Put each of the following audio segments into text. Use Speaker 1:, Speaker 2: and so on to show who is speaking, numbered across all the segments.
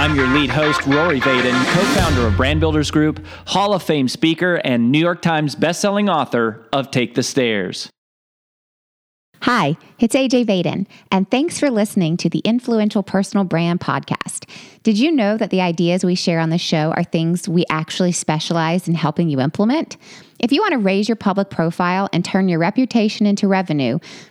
Speaker 1: I'm your lead host, Rory Vaden, co founder of Brand Builders Group, Hall of Fame speaker, and New York Times bestselling author of Take the Stairs.
Speaker 2: Hi, it's AJ Vaden, and thanks for listening to the Influential Personal Brand Podcast. Did you know that the ideas we share on the show are things we actually specialize in helping you implement? If you want to raise your public profile and turn your reputation into revenue,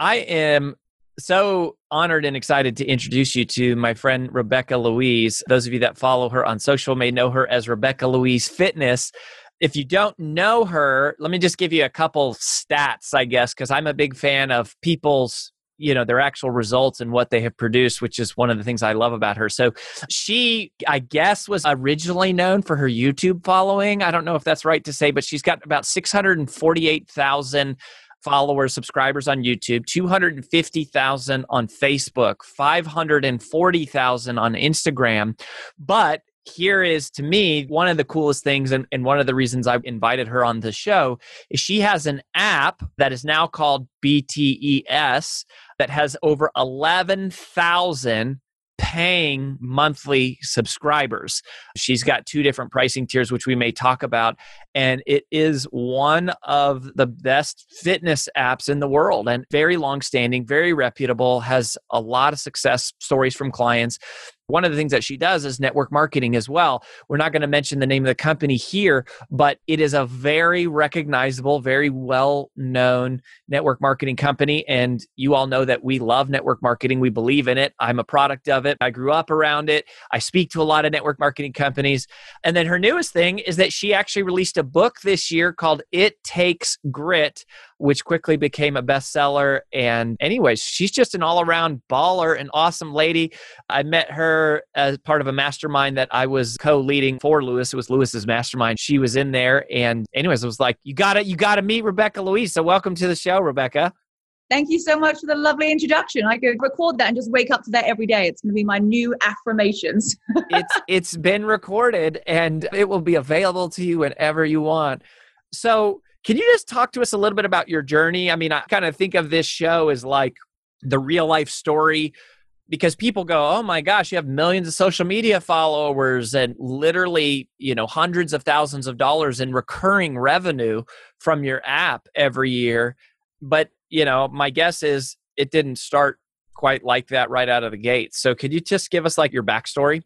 Speaker 1: I am so honored and excited to introduce you to my friend Rebecca Louise. Those of you that follow her on social may know her as Rebecca Louise Fitness. If you don't know her, let me just give you a couple stats, I guess, because I'm a big fan of people's you know their actual results and what they have produced which is one of the things i love about her so she i guess was originally known for her youtube following i don't know if that's right to say but she's got about 648000 followers, subscribers on YouTube, 250,000 on Facebook, 540,000 on Instagram. But here is to me one of the coolest things and, and, one of the reasons i invited her on the show is she has an app that is now called btes that has over 11000 paying monthly subscribers. She's got two different pricing tiers, which we may talk about. And it is one of the best fitness apps in the world and very long standing, very reputable, has a lot of success stories from clients one of the things that she does is network marketing as well. We're not going to mention the name of the company here, but it is a very recognizable, very well known network marketing company. And you all know that we love network marketing. We believe in it. I'm a product of it. I grew up around it. I speak to a lot of network marketing companies. And then her newest thing is that she actually released a book this year called It Takes Grit which quickly became a bestseller. And, anyways, she's just an all around baller and awesome lady. I met her as part of a mastermind that I was co leading for Lewis. It was Lewis's mastermind. She was in there. And, anyways, I was like, you got to, you got to meet Rebecca Louise. So, welcome to the show, Rebecca.
Speaker 3: Thank you so much for the lovely introduction. I could record that and just wake up to that every day. It's going to be my new affirmations.
Speaker 1: it's it's been recorded and it will be available to you whenever you want. So, can you just talk to us a little bit about your journey? I mean, I kind of think of this show as like the real life story because people go, "Oh my gosh, you have millions of social media followers and literally, you know, hundreds of thousands of dollars in recurring revenue from your app every year." But, you know, my guess is it didn't start quite like that right out of the gate. So, could you just give us like your backstory?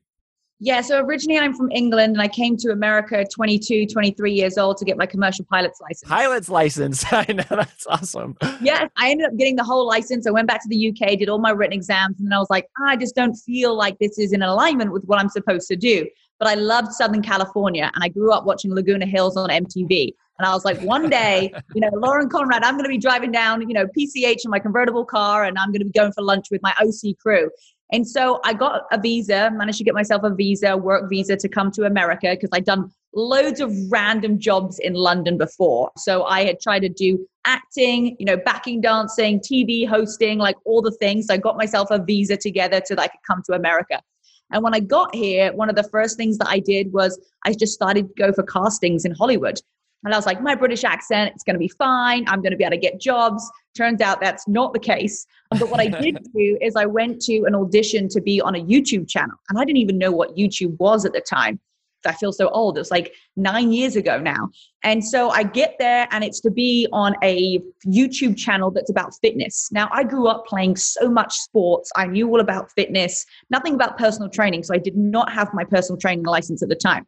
Speaker 3: Yeah, so originally I'm from England and I came to America 22, 23 years old to get my commercial pilot's license.
Speaker 1: Pilot's license. I know, that's awesome.
Speaker 3: Yeah, I ended up getting the whole license. I went back to the UK, did all my written exams, and then I was like, ah, I just don't feel like this is in alignment with what I'm supposed to do. But I loved Southern California and I grew up watching Laguna Hills on MTV. And I was like, one day, you know, Lauren Conrad, I'm going to be driving down, you know, PCH in my convertible car and I'm going to be going for lunch with my OC crew. And so I got a visa, managed to get myself a visa, work visa to come to America because I'd done loads of random jobs in London before. So I had tried to do acting, you know, backing dancing, TV hosting, like all the things. So I got myself a visa together I could come to America. And when I got here, one of the first things that I did was I just started to go for castings in Hollywood. And I was like, my British accent, it's going to be fine. I'm going to be able to get jobs. Turns out that's not the case. But what I did do is I went to an audition to be on a YouTube channel. And I didn't even know what YouTube was at the time. I feel so old. It's like nine years ago now. And so I get there and it's to be on a YouTube channel that's about fitness. Now, I grew up playing so much sports. I knew all about fitness, nothing about personal training. So I did not have my personal training license at the time.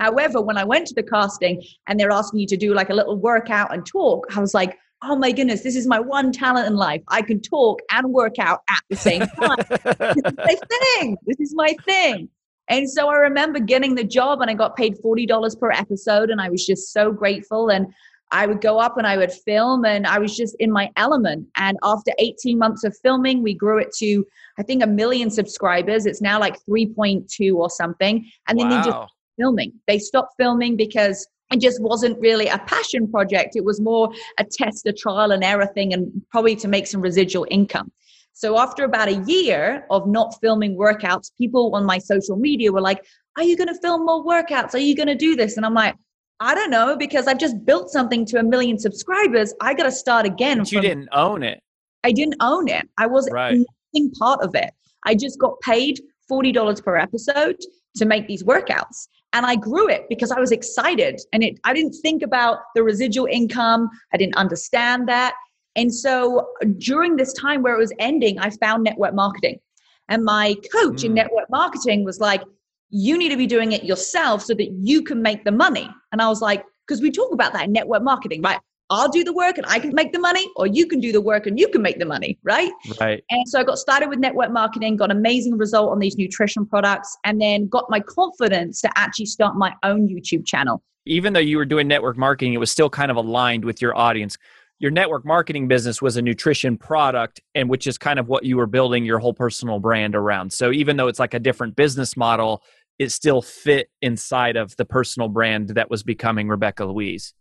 Speaker 3: However, when I went to the casting and they're asking you to do like a little workout and talk, I was like, oh my goodness, this is my one talent in life. I can talk and work out at the same time. this is my thing. This is my thing. And so I remember getting the job and I got paid $40 per episode and I was just so grateful. And I would go up and I would film and I was just in my element. And after 18 months of filming, we grew it to, I think, a million subscribers. It's now like 3.2 or something. And then wow. they just filming. They stopped filming because it just wasn't really a passion project. It was more a test, a trial and error thing, and probably to make some residual income. So after about a year of not filming workouts, people on my social media were like, Are you going to film more workouts? Are you going to do this? And I'm like, I don't know because I've just built something to a million subscribers. I got to start again.
Speaker 1: But you didn't own it.
Speaker 3: I didn't own it. I wasn't right. part of it. I just got paid $40 per episode to make these workouts. And I grew it because I was excited. And it I didn't think about the residual income. I didn't understand that. And so during this time where it was ending, I found network marketing. And my coach mm. in network marketing was like, you need to be doing it yourself so that you can make the money. And I was like, because we talk about that in network marketing, right? I'll do the work and I can make the money, or you can do the work and you can make the money, right?
Speaker 1: Right.
Speaker 3: And so I got started with network marketing, got amazing result on these nutrition products, and then got my confidence to actually start my own YouTube channel.
Speaker 1: Even though you were doing network marketing, it was still kind of aligned with your audience your network marketing business was a nutrition product and which is kind of what you were building your whole personal brand around so even though it's like a different business model it still fit inside of the personal brand that was becoming rebecca louise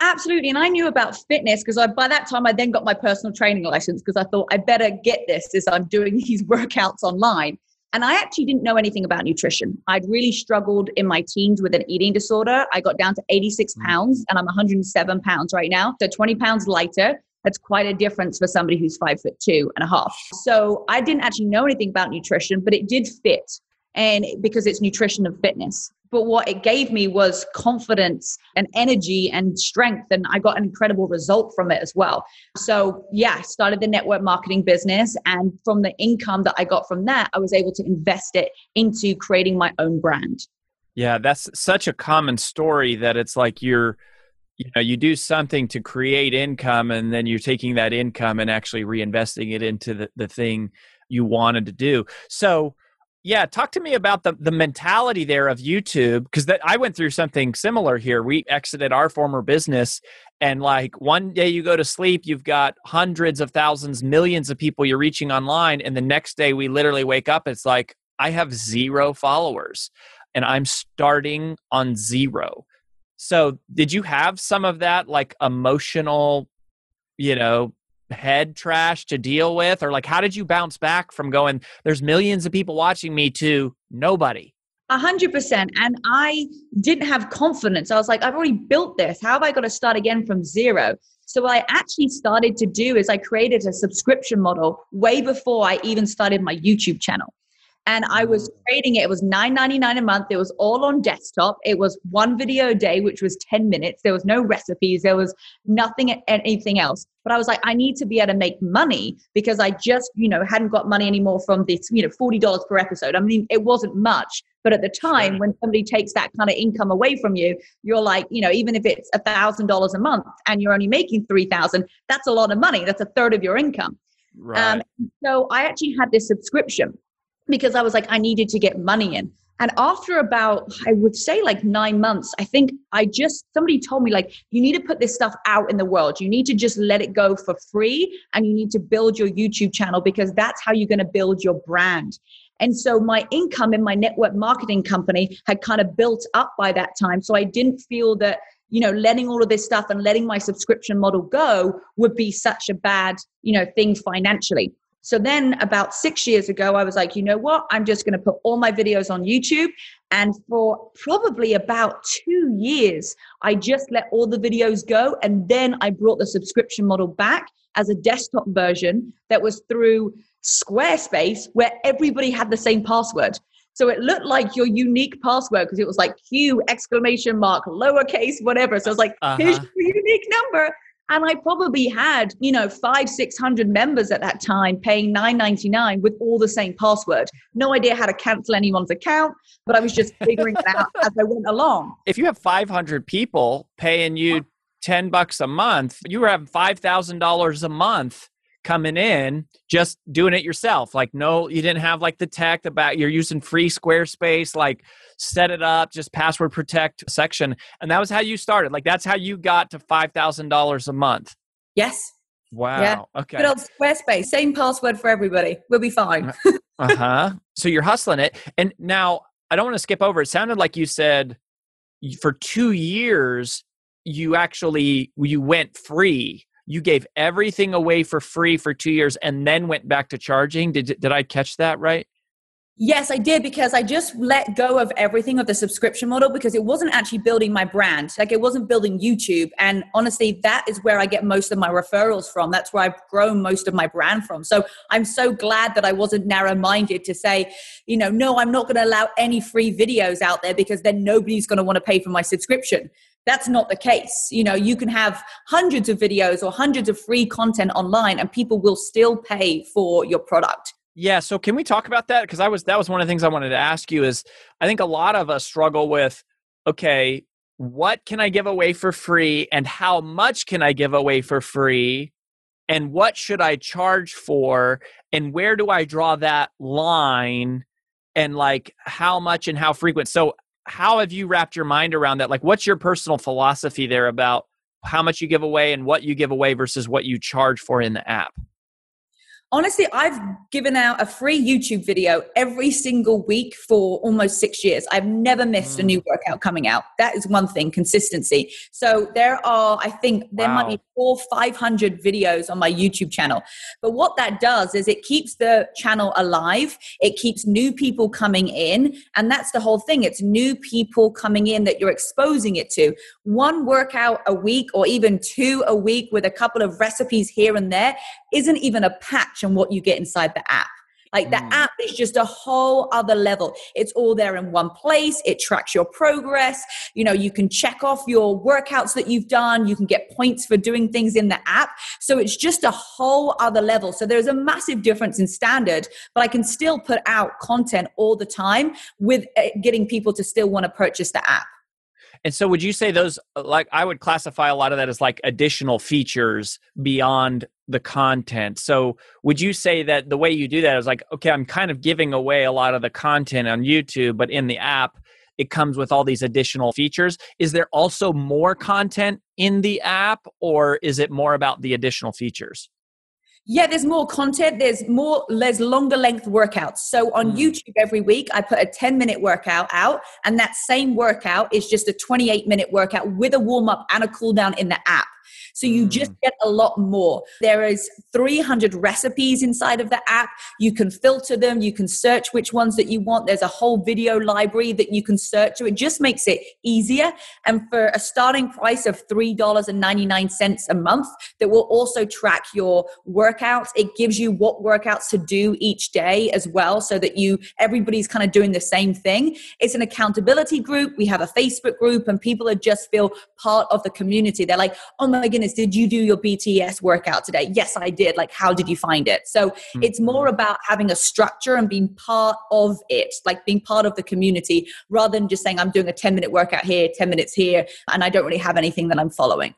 Speaker 3: absolutely and i knew about fitness because I by that time i then got my personal training license because i thought i better get this as i'm doing these workouts online and I actually didn't know anything about nutrition. I'd really struggled in my teens with an eating disorder. I got down to 86 mm. pounds and I'm 107 pounds right now. So 20 pounds lighter. That's quite a difference for somebody who's five foot two and a half. So I didn't actually know anything about nutrition, but it did fit. And because it's nutrition and fitness. But what it gave me was confidence and energy and strength and i got an incredible result from it as well. So yeah i started the network marketing business and from the income that i got from that i was able to invest it into creating my own brand.
Speaker 1: Yeah that's such a common story that it's like you're you know you do something to create income and then you're taking that income and actually reinvesting it into the, the thing you wanted to do. So yeah, talk to me about the the mentality there of YouTube because that I went through something similar here. We exited our former business and like one day you go to sleep, you've got hundreds of thousands, millions of people you're reaching online and the next day we literally wake up it's like I have zero followers and I'm starting on zero. So, did you have some of that like emotional, you know, head trash to deal with or like how did you bounce back from going there's millions of people watching me to nobody
Speaker 3: a hundred percent. And I didn't have confidence. I was like, I've already built this. How have I got to start again from zero? So what I actually started to do is I created a subscription model way before I even started my YouTube channel and I was creating it. It was $9.99 a month. It was all on desktop. It was one video a day, which was 10 minutes. There was no recipes. There was nothing, anything else. But I was like, I need to be able to make money because I just, you know, hadn't got money anymore from this, you know, $40 per episode. I mean, it wasn't much. But at the time, when somebody takes that kind of income away from you, you're like, you know, even if it's a thousand dollars a month and you're only making three thousand, that's a lot of money. That's a third of your income. Right. Um, so I actually had this subscription because I was like, I needed to get money in. And after about, I would say like nine months, I think I just, somebody told me, like, you need to put this stuff out in the world. You need to just let it go for free and you need to build your YouTube channel because that's how you're going to build your brand. And so my income in my network marketing company had kind of built up by that time. So I didn't feel that, you know, letting all of this stuff and letting my subscription model go would be such a bad, you know, thing financially. So then about six years ago, I was like, you know what? I'm just going to put all my videos on YouTube. And for probably about two years, I just let all the videos go. And then I brought the subscription model back as a desktop version that was through Squarespace, where everybody had the same password. So it looked like your unique password because it was like Q exclamation mark, lowercase, whatever. So I was like, uh-huh. here's your unique number. And I probably had, you know, five, 600 members at that time paying 9.99 with all the same password. No idea how to cancel anyone's account, but I was just figuring it out as I went along.
Speaker 1: If you have 500 people paying you 10 bucks a month, you were having $5,000 a month coming in just doing it yourself like no you didn't have like the tech about you're using free squarespace like set it up just password protect section and that was how you started like that's how you got to $5000 a month.
Speaker 3: Yes.
Speaker 1: Wow yeah. okay.
Speaker 3: Good old squarespace same password for everybody we'll be fine.
Speaker 1: Uh-huh. So you're hustling it and now i don't want to skip over it sounded like you said for two years you actually you went free you gave everything away for free for two years and then went back to charging. Did did I catch that right?
Speaker 3: Yes, I did because I just let go of everything of the subscription model because it wasn't actually building my brand. Like it wasn't building YouTube. And honestly, that is where I get most of my referrals from. That's where I've grown most of my brand from. So I'm so glad that I wasn't narrow minded to say, you know, no, I'm not going to allow any free videos out there because then nobody's going to want to pay for my subscription. That's not the case. You know, you can have hundreds of videos or hundreds of free content online and people will still pay for your product.
Speaker 1: Yeah, so can we talk about that? Because I was that was one of the things I wanted to ask you is I think a lot of us struggle with okay, what can I give away for free and how much can I give away for free? And what should I charge for? And where do I draw that line? And like how much and how frequent? So how have you wrapped your mind around that? Like, what's your personal philosophy there about how much you give away and what you give away versus what you charge for in the app?
Speaker 3: Honestly, I've given out a free YouTube video every single week for almost six years. I've never missed mm. a new workout coming out. That is one thing, consistency. So there are, I think there wow. might be four, 500 videos on my YouTube channel. But what that does is it keeps the channel alive. It keeps new people coming in. And that's the whole thing. It's new people coming in that you're exposing it to. One workout a week or even two a week with a couple of recipes here and there isn't even a patch on what you get inside the app. Like the mm. app is just a whole other level. It's all there in one place. It tracks your progress. You know, you can check off your workouts that you've done. You can get points for doing things in the app. So it's just a whole other level. So there's a massive difference in standard, but I can still put out content all the time with eh, getting people to still want to purchase the app.
Speaker 1: And so, would you say those, uh, like, I would classify a lot of that as like additional features beyond the content. So, would you say that the way you do that is like, okay, I'm kind of giving away a lot of the content on YouTube, but in the app, it comes with all these additional features. Is there also more content in the app, or is it more about the additional features?
Speaker 3: Yeah, there's more content. There's more, there's longer length workouts. So on mm. YouTube every week, I put a 10 minute workout out, and that same workout is just a 28 minute workout with a warm up and a cool down in the app. So you mm. just get a lot more. There is 300 recipes inside of the app. You can filter them. You can search which ones that you want. There's a whole video library that you can search. So it just makes it easier. And for a starting price of $3.99 a month that will also track your workouts, it gives you what workouts to do each day as well so that you everybody's kind of doing the same thing. It's an accountability group. We have a Facebook group and people are just feel part of the community. They're like, oh my my goodness, did you do your BTS workout today? Yes, I did. Like, how did you find it? So mm-hmm. it's more about having a structure and being part of it, like being part of the community rather than just saying, I'm doing a 10 minute workout here, 10 minutes here, and I don't really have anything that I'm following.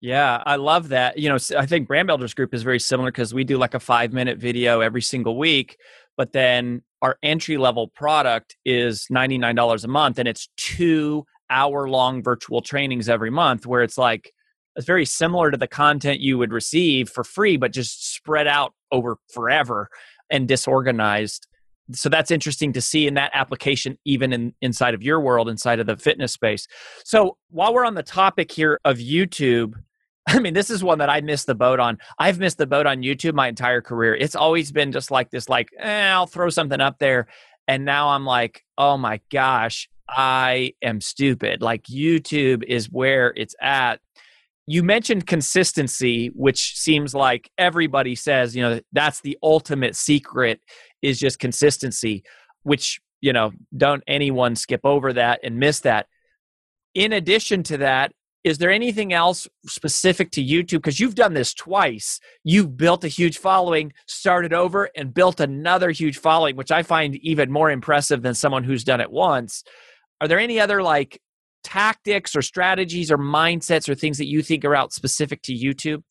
Speaker 1: Yeah, I love that. You know, I think Brand Builders Group is very similar because we do like a five minute video every single week, but then our entry level product is $99 a month and it's two hour long virtual trainings every month where it's like, it's very similar to the content you would receive for free, but just spread out over forever and disorganized. So that's interesting to see in that application, even in inside of your world, inside of the fitness space. So while we're on the topic here of YouTube, I mean, this is one that I missed the boat on. I've missed the boat on YouTube my entire career. It's always been just like this, like, eh, I'll throw something up there. And now I'm like, oh my gosh, I am stupid. Like YouTube is where it's at you mentioned consistency which seems like everybody says you know that's the ultimate secret is just consistency which you know don't anyone skip over that and miss that in addition to that is there anything else specific to YouTube? Because you've done this twice. You've built a huge following, started over, and built another huge following, which I find even more impressive than someone who's done it once. Are there any other like tactics or strategies or mindsets or things that you think are out specific to YouTube?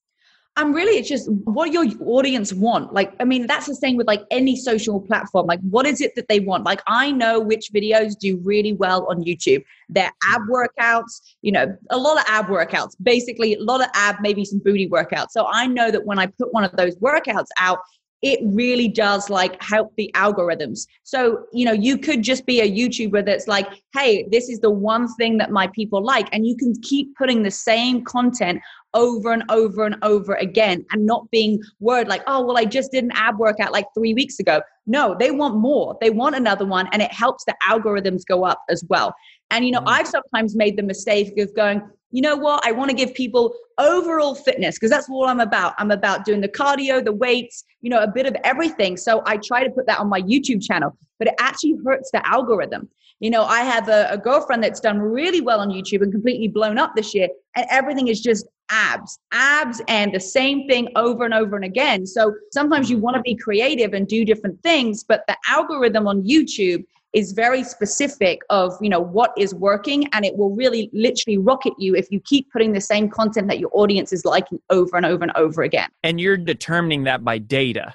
Speaker 3: And really, it's just what your audience want. Like, I mean, that's the same with like any social platform. Like, what is it that they want? Like, I know which videos do really well on YouTube. They're hmm. ab workouts, you know, a lot of ab workouts, basically, a lot of ab, maybe some booty workouts. So I know that when I put one of those workouts out, it really does like help the algorithms. So, you know, you could just be a YouTuber that's like, hey, this is the one thing that my people like. And you can keep putting the same content over and over and over again and not being worried like, oh, well, I just did an ab workout like three weeks ago. No, they want more. They want another one. And it helps the algorithms go up as well. And, you know, mm-hmm. I've sometimes made the mistake of going, you know what? I want to give people overall fitness because that's all I'm about. I'm about doing the cardio, the weights, you know, a bit of everything. So I try to put that on my YouTube channel, but it actually hurts the algorithm. You know, I have a, a girlfriend that's done really well on YouTube and completely blown up this year, and everything is just abs, abs, and the same thing over and over and again. So sometimes you want to be creative and do different things, but the algorithm on YouTube is very specific of you know what is working and it will really literally rocket you if you keep putting the same content that your audience is liking over and over and over again
Speaker 1: and you're determining that by data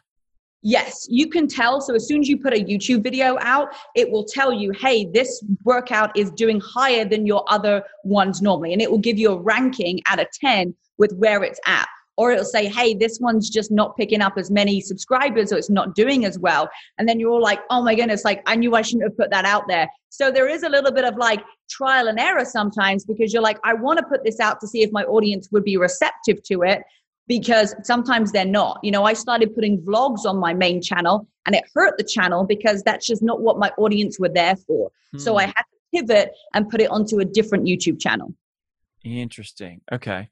Speaker 3: Yes, you can tell. So as soon as you put a YouTube video out, it will tell you, hey, this workout is doing higher than your other ones normally. And it will give you a ranking out of 10 with where it's at or it'll say, hey, this one's just not picking up as many subscribers or it's not doing as well. And then you're all like, oh my goodness, like I knew I shouldn't have put that out there. So there is a little bit of like trial and error sometimes because you're like, I want to put this out to see if my audience would be receptive to it because sometimes they're not. You know, I started putting vlogs on my main channel and it hurt the channel because that's just not what my audience were there for. Hmm. So I had to pivot and put it onto a different YouTube channel.
Speaker 1: Interesting. Okay.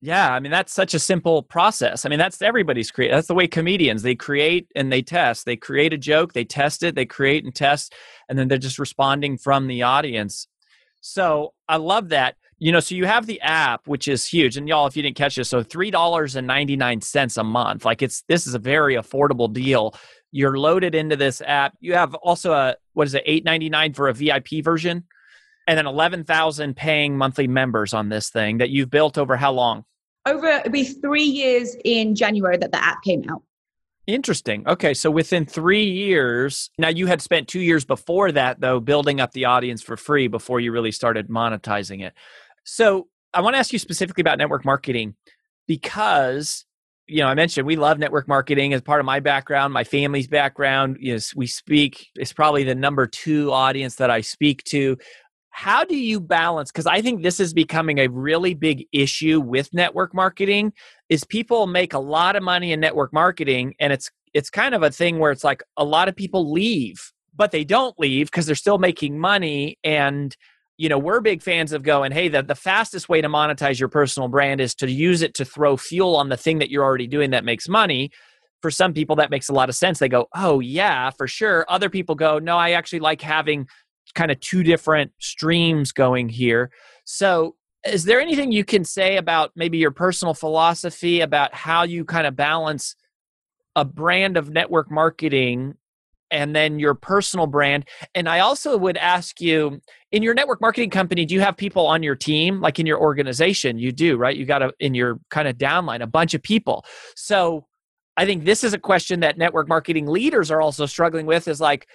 Speaker 1: Yeah, I mean that's such a simple process. I mean that's everybody's create. That's the way comedians they create and they test. They create a joke, they test it, they create and test, and then they're just responding from the audience. So I love that. You know, so you have the app, which is huge, and y'all, if you didn't catch this, so three dollars and ninety nine cents a month. Like it's this is a very affordable deal. You're loaded into this app. You have also a what is it, eight ninety nine for a VIP version and then 11,000 paying monthly members on this thing that you've built over how long?
Speaker 3: Over it'll be three years in January that the app came out.
Speaker 1: Interesting. Okay, so within three years, now you had spent two years before that, though, building up the audience for free before you really started monetizing it. So I want to ask you specifically about network marketing because you know, I mentioned we love network marketing as part of my background, my family's background. Is we speak, it's probably the number two audience that I speak to how do you balance because i think this is becoming a really big issue with network marketing is people make a lot of money in network marketing and it's it's kind of a thing where it's like a lot of people leave but they don't leave because they're still making money and you know we're big fans of going hey the, the fastest way to monetize your personal brand is to use it to throw fuel on the thing that you're already doing that makes money. For some people that makes a lot of sense. They go oh yeah for sure. Other people go no i actually like having kind of two different streams going here. So, is there anything you can say about maybe your personal philosophy about how you kind of balance a brand of network marketing and then your personal brand? And I also would ask you in your network marketing company, do you have people on your team, like in your organization? You do, right? You got a, in your kind of downline, a bunch of people. So, I think this is a question that network marketing leaders are also struggling with is like,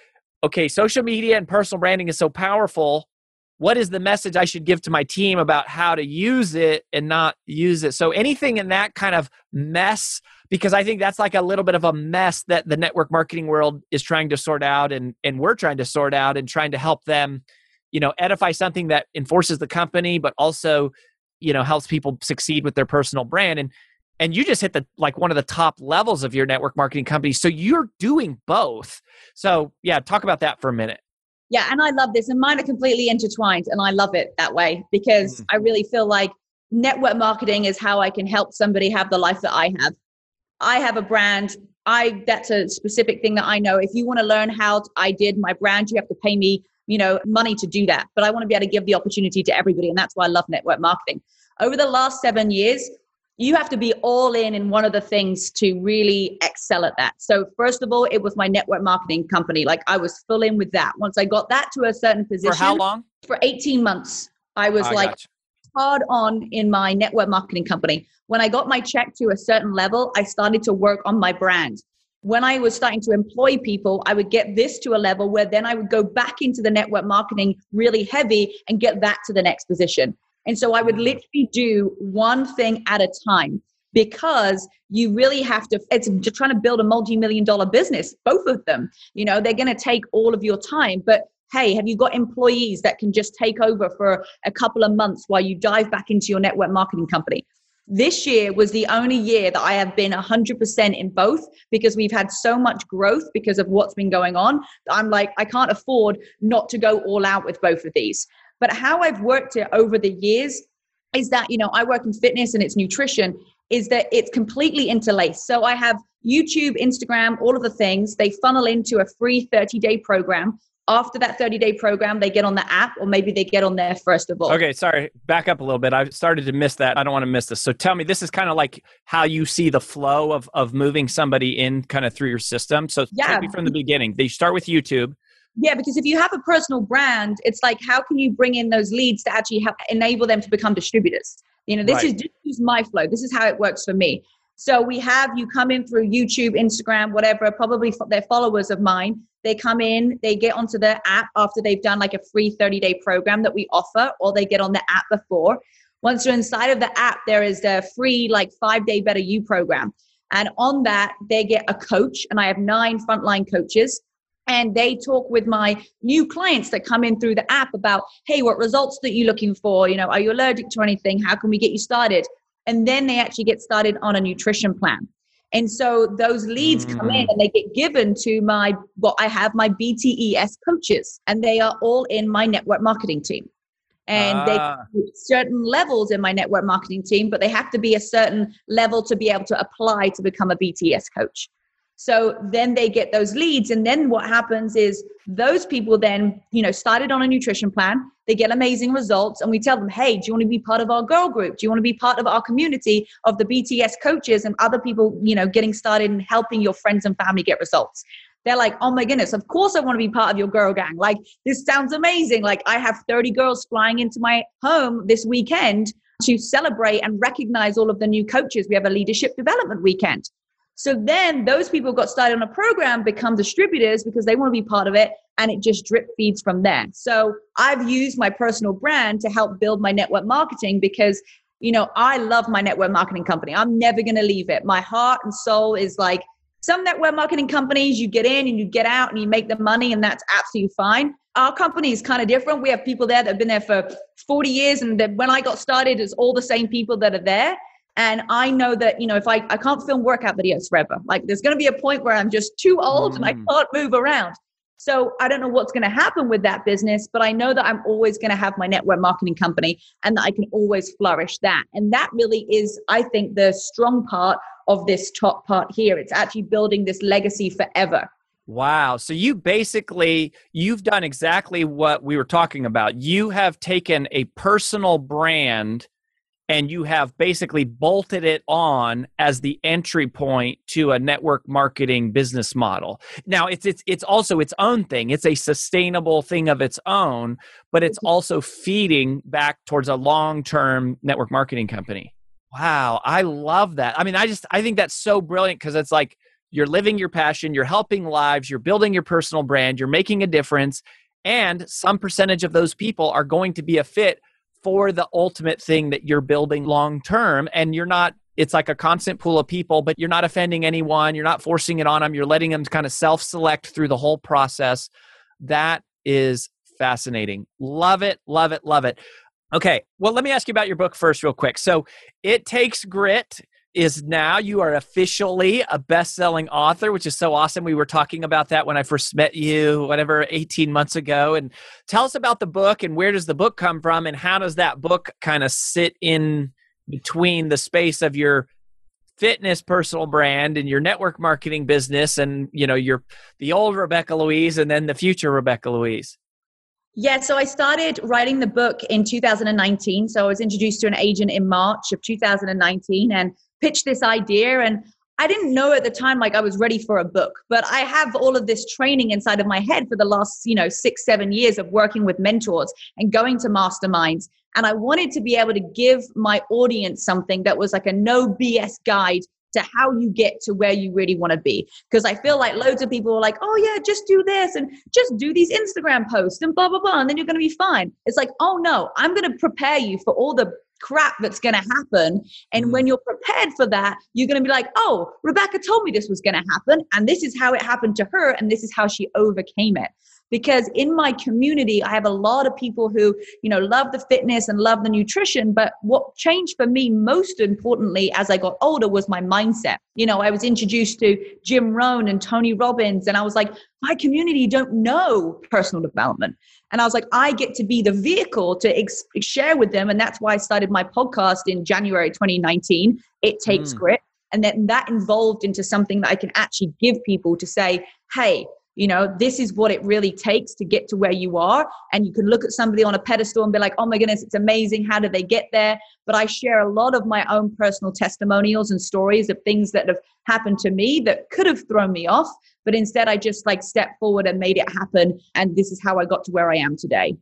Speaker 1: okay, social media and personal branding is so powerful. What is the message I should give to my team about how to use it and not use it? So, anything in that kind of mess, because I think that's like a little bit of a mess that the network marketing world is trying to sort out and, and we're trying to sort out and trying to help them, you know, edify something that enforces the company, but also, you know, helps people succeed with their personal brand. And and you just hit the like one of the top levels of your network marketing company so you're doing both so yeah talk about that for a minute
Speaker 3: yeah and i love this and mine are completely intertwined and i love it that way because mm. i really feel like network marketing is how i can help somebody have the life that i have i have a brand i that's a specific thing that i know if you want to learn how i did my brand you have to pay me you know, money to do that, but I want to be able to give the opportunity to everybody. And that's why I love network marketing. Over the last seven years, you have to be all in in one of the things to really excel at that. So, first of all, it was my network marketing company. Like I was full in with that. Once I got that to a certain position.
Speaker 1: For how long?
Speaker 3: For 18 months. I was I like gotcha. hard on in my network marketing company. When I got my check to a certain level, I started to work on my brand. When I was starting to employ people, I would get this to a level where then I would go back into the network marketing really heavy and get that to the next position. And so I would literally do one thing at a time because you really have to it's just trying to build a multi-million dollar business both of them you know they're going to take all of your time but hey have you got employees that can just take over for a couple of months while you dive back into your network marketing company this year was the only year that I have been 100% in both because we've had so much growth because of what's been going on. I'm like, I can't afford not to go all out with both of these. But how I've worked it over the years is that, you know, I work in fitness and it's nutrition, is that it's completely interlaced. So I have YouTube, Instagram, all of the things. They funnel into a free 30 day program. After that 30 day program they get on the app or maybe they get on there first of all.
Speaker 1: Okay sorry back up a little bit. I started to miss that. I don't want to miss this. So tell me this is kind of like how you see the flow of of moving somebody in kind of through your system. So yeah. take me from the beginning. They start with youtube
Speaker 3: yeah, because if you have a personal brand, it's like how can you bring in those leads to actually help enable them to become distributors? You know, this right. is this is my flow. This is how it works for me. So we have you come in through YouTube, Instagram, whatever. Probably they're followers of mine. They come in, they get onto the app after they've done like a free 30 day program that we offer, or they get on the app before. Once you're inside of the app, there is the free like five day better you program. And on that, they get a coach, and I have nine frontline coaches and they talk with my new clients that come in through the app about hey what results that you're looking for? You know are you allergic to anything? How can we get you started? And then they actually get started on a nutrition plan. And so those leads come in mm. and they get given to my well i have my btes coaches and they are all in my network marketing team. And ah. they certain levels in my network marketing team but they have to be a certain level to be able to apply to become a bts coach so then they get those leads. And then what happens is those people then, you know, started on a nutrition plan, they get amazing results. And we tell them, hey, do you want to be part of our girl group? Do you want to be part of our community of the BTS coaches and other people, you know, getting started and helping your friends and family get results? They're like, oh my goodness, of course I want to be part of your girl gang. Like, this sounds amazing. Like, I have 30 girls flying into my home this weekend to celebrate and recognize all of the new coaches. We have a leadership development weekend. So then those people got started on a program become distributors because they want to be part of it and it just drip feeds from there. So I've used my personal brand to help build my network marketing because you know, I love my network marketing company. I'm never going to leave it. My heart and soul is like some network marketing companies, you get in and you get out and you make the money, and that's absolutely fine. Our company is kind of different. We have people there that have been there for 40 years, and when I got started, it's all the same people that are there. And I know that, you know, if I, I can't film workout videos forever, like there's going to be a point where I'm just too old mm. and I mm. can't move around. So I don't know what's going to happen with that business, but I know that I'm always going to have my network marketing company and that I can always flourish that. And that really is, I think, the strong part of this top part here. It's actually building this legacy forever.
Speaker 1: Wow. So you basically you've done exactly what we were talking about. You have taken a personal brand and you have basically bolted it on as the entry point to a network marketing business model. Now it's it's it's also its own thing. It's a sustainable thing of its own, but it's mm-hmm. also feeding back towards a long-term network marketing company. Wow, I love that. I mean, I just I think that's so brilliant because it's like you're living your passion, you're helping lives, you're building your personal brand, you're making a difference, and some percentage of those people are going to be a fit for the ultimate thing that you're building long term. And you're not it's like a constant pool of people but you're not offending anyone. You're not forcing it on them you're letting them kind of self select through the whole process. That is fascinating. Love it love it love it. Okay. Well let me ask you about your book first real quick. So it takes grit is now you are officially a best-selling author which is so awesome. We were talking about that when i first met you whatever 18 months ago. And tell us about the book and where does the book come from and how does that book kind of sit in between the space of your fitness personal brand and your network marketing business and you know your the old rebecca louise and then the future rebecca louise?
Speaker 3: Yeah, so I started writing the book in 2019. So I was introduced to an agent in March of 2019 and pitched this idea. And I didn't know at the time like I was ready for a book, but I have all of this training inside of my head for the last, you know, six, seven years of working with mentors and going to masterminds. And I wanted to be able to give my audience something that was like a no BS guide to how you get to where you really want to be. Because I feel like loads of people are like, oh, yeah, just do this and just do these Instagram posts and blah, blah, blah. And then you're going to be fine. It's like, oh, no, I'm going to prepare you for all the crap that's going to happen. And when mm. you're prepared for that, you're going to be like, oh, Rebecca told me this was going to happen. And this is how it happened to her. And this is how she overcame it because in my community i have a lot of people who you know love the fitness and love the nutrition but what changed for me most importantly as i got older was my mindset. You know i was introduced to jim rohn and tony robbins and i was like my community don't know personal development. And i was like i get to be the vehicle to ex- share with them and that's why i started my podcast in january 2019 it takes mm. grit. And then that involved into something that i can actually give people to say hey you know this is what it really takes to get to where you are. And you can look at somebody on a pedestal and be like oh my goodness it's amazing. How did they get there? But i share a lot of my own personal testimonials and stories of things that have happened to me that could have thrown me off. But instead i just like stepped forward and made it happen. And this is how i got to where i am today.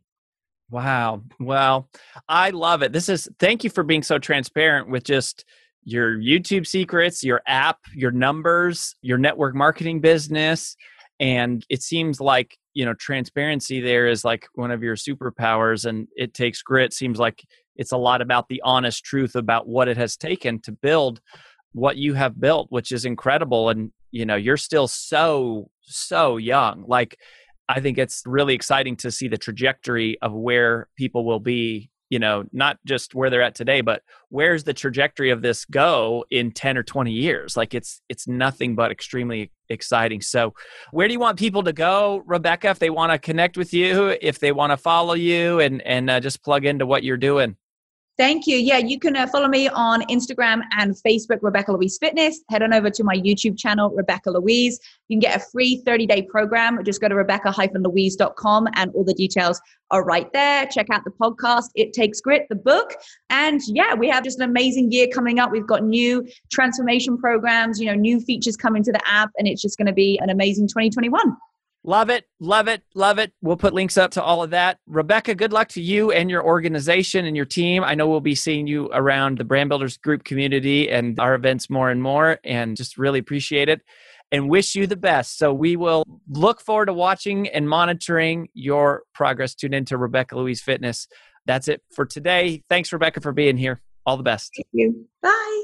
Speaker 1: Wow. Well i love it. This is thank you for being so transparent with just your youtube secrets your app your numbers your network marketing business and it seems like you know transparency there is like one of your superpowers and it takes grit seems like it's a lot about the honest truth about what it has taken to build what you have built which is incredible and you know you're still so so young like i think it's really exciting to see the trajectory of where people will be you know not just where they're at today but where's the trajectory of this go in 10 or 20 years? Like it's it's nothing but extremely exciting. So where do you want people to go rebecca if they want to connect with you if they want to follow you and and uh, just plug into what you're doing
Speaker 3: Thank you. Yeah, you can uh, follow me on Instagram and Facebook, Rebecca Louise Fitness. Head on over to my YouTube channel, Rebecca Louise. You can get a free 30 day program. Just go to rebecca-louise.com and all the details are right there. Check out the podcast, It Takes Grit, the book. And yeah, we have just an amazing year coming up. We've got new transformation programs, you know, new features coming to the app, and it's just going to be an amazing 2021.
Speaker 1: Love it, love it, love it. We'll put links up to all of that. Rebecca, good luck to you and your organization and your team. I know we'll be seeing you around the Brand Builders Group community and our events more and more, and just really appreciate it and wish you the best. So we will look forward to watching and monitoring your progress. Tune into Rebecca Louise Fitness. That's it for today. Thanks, Rebecca, for being here. All the best.
Speaker 3: Thank you. Bye.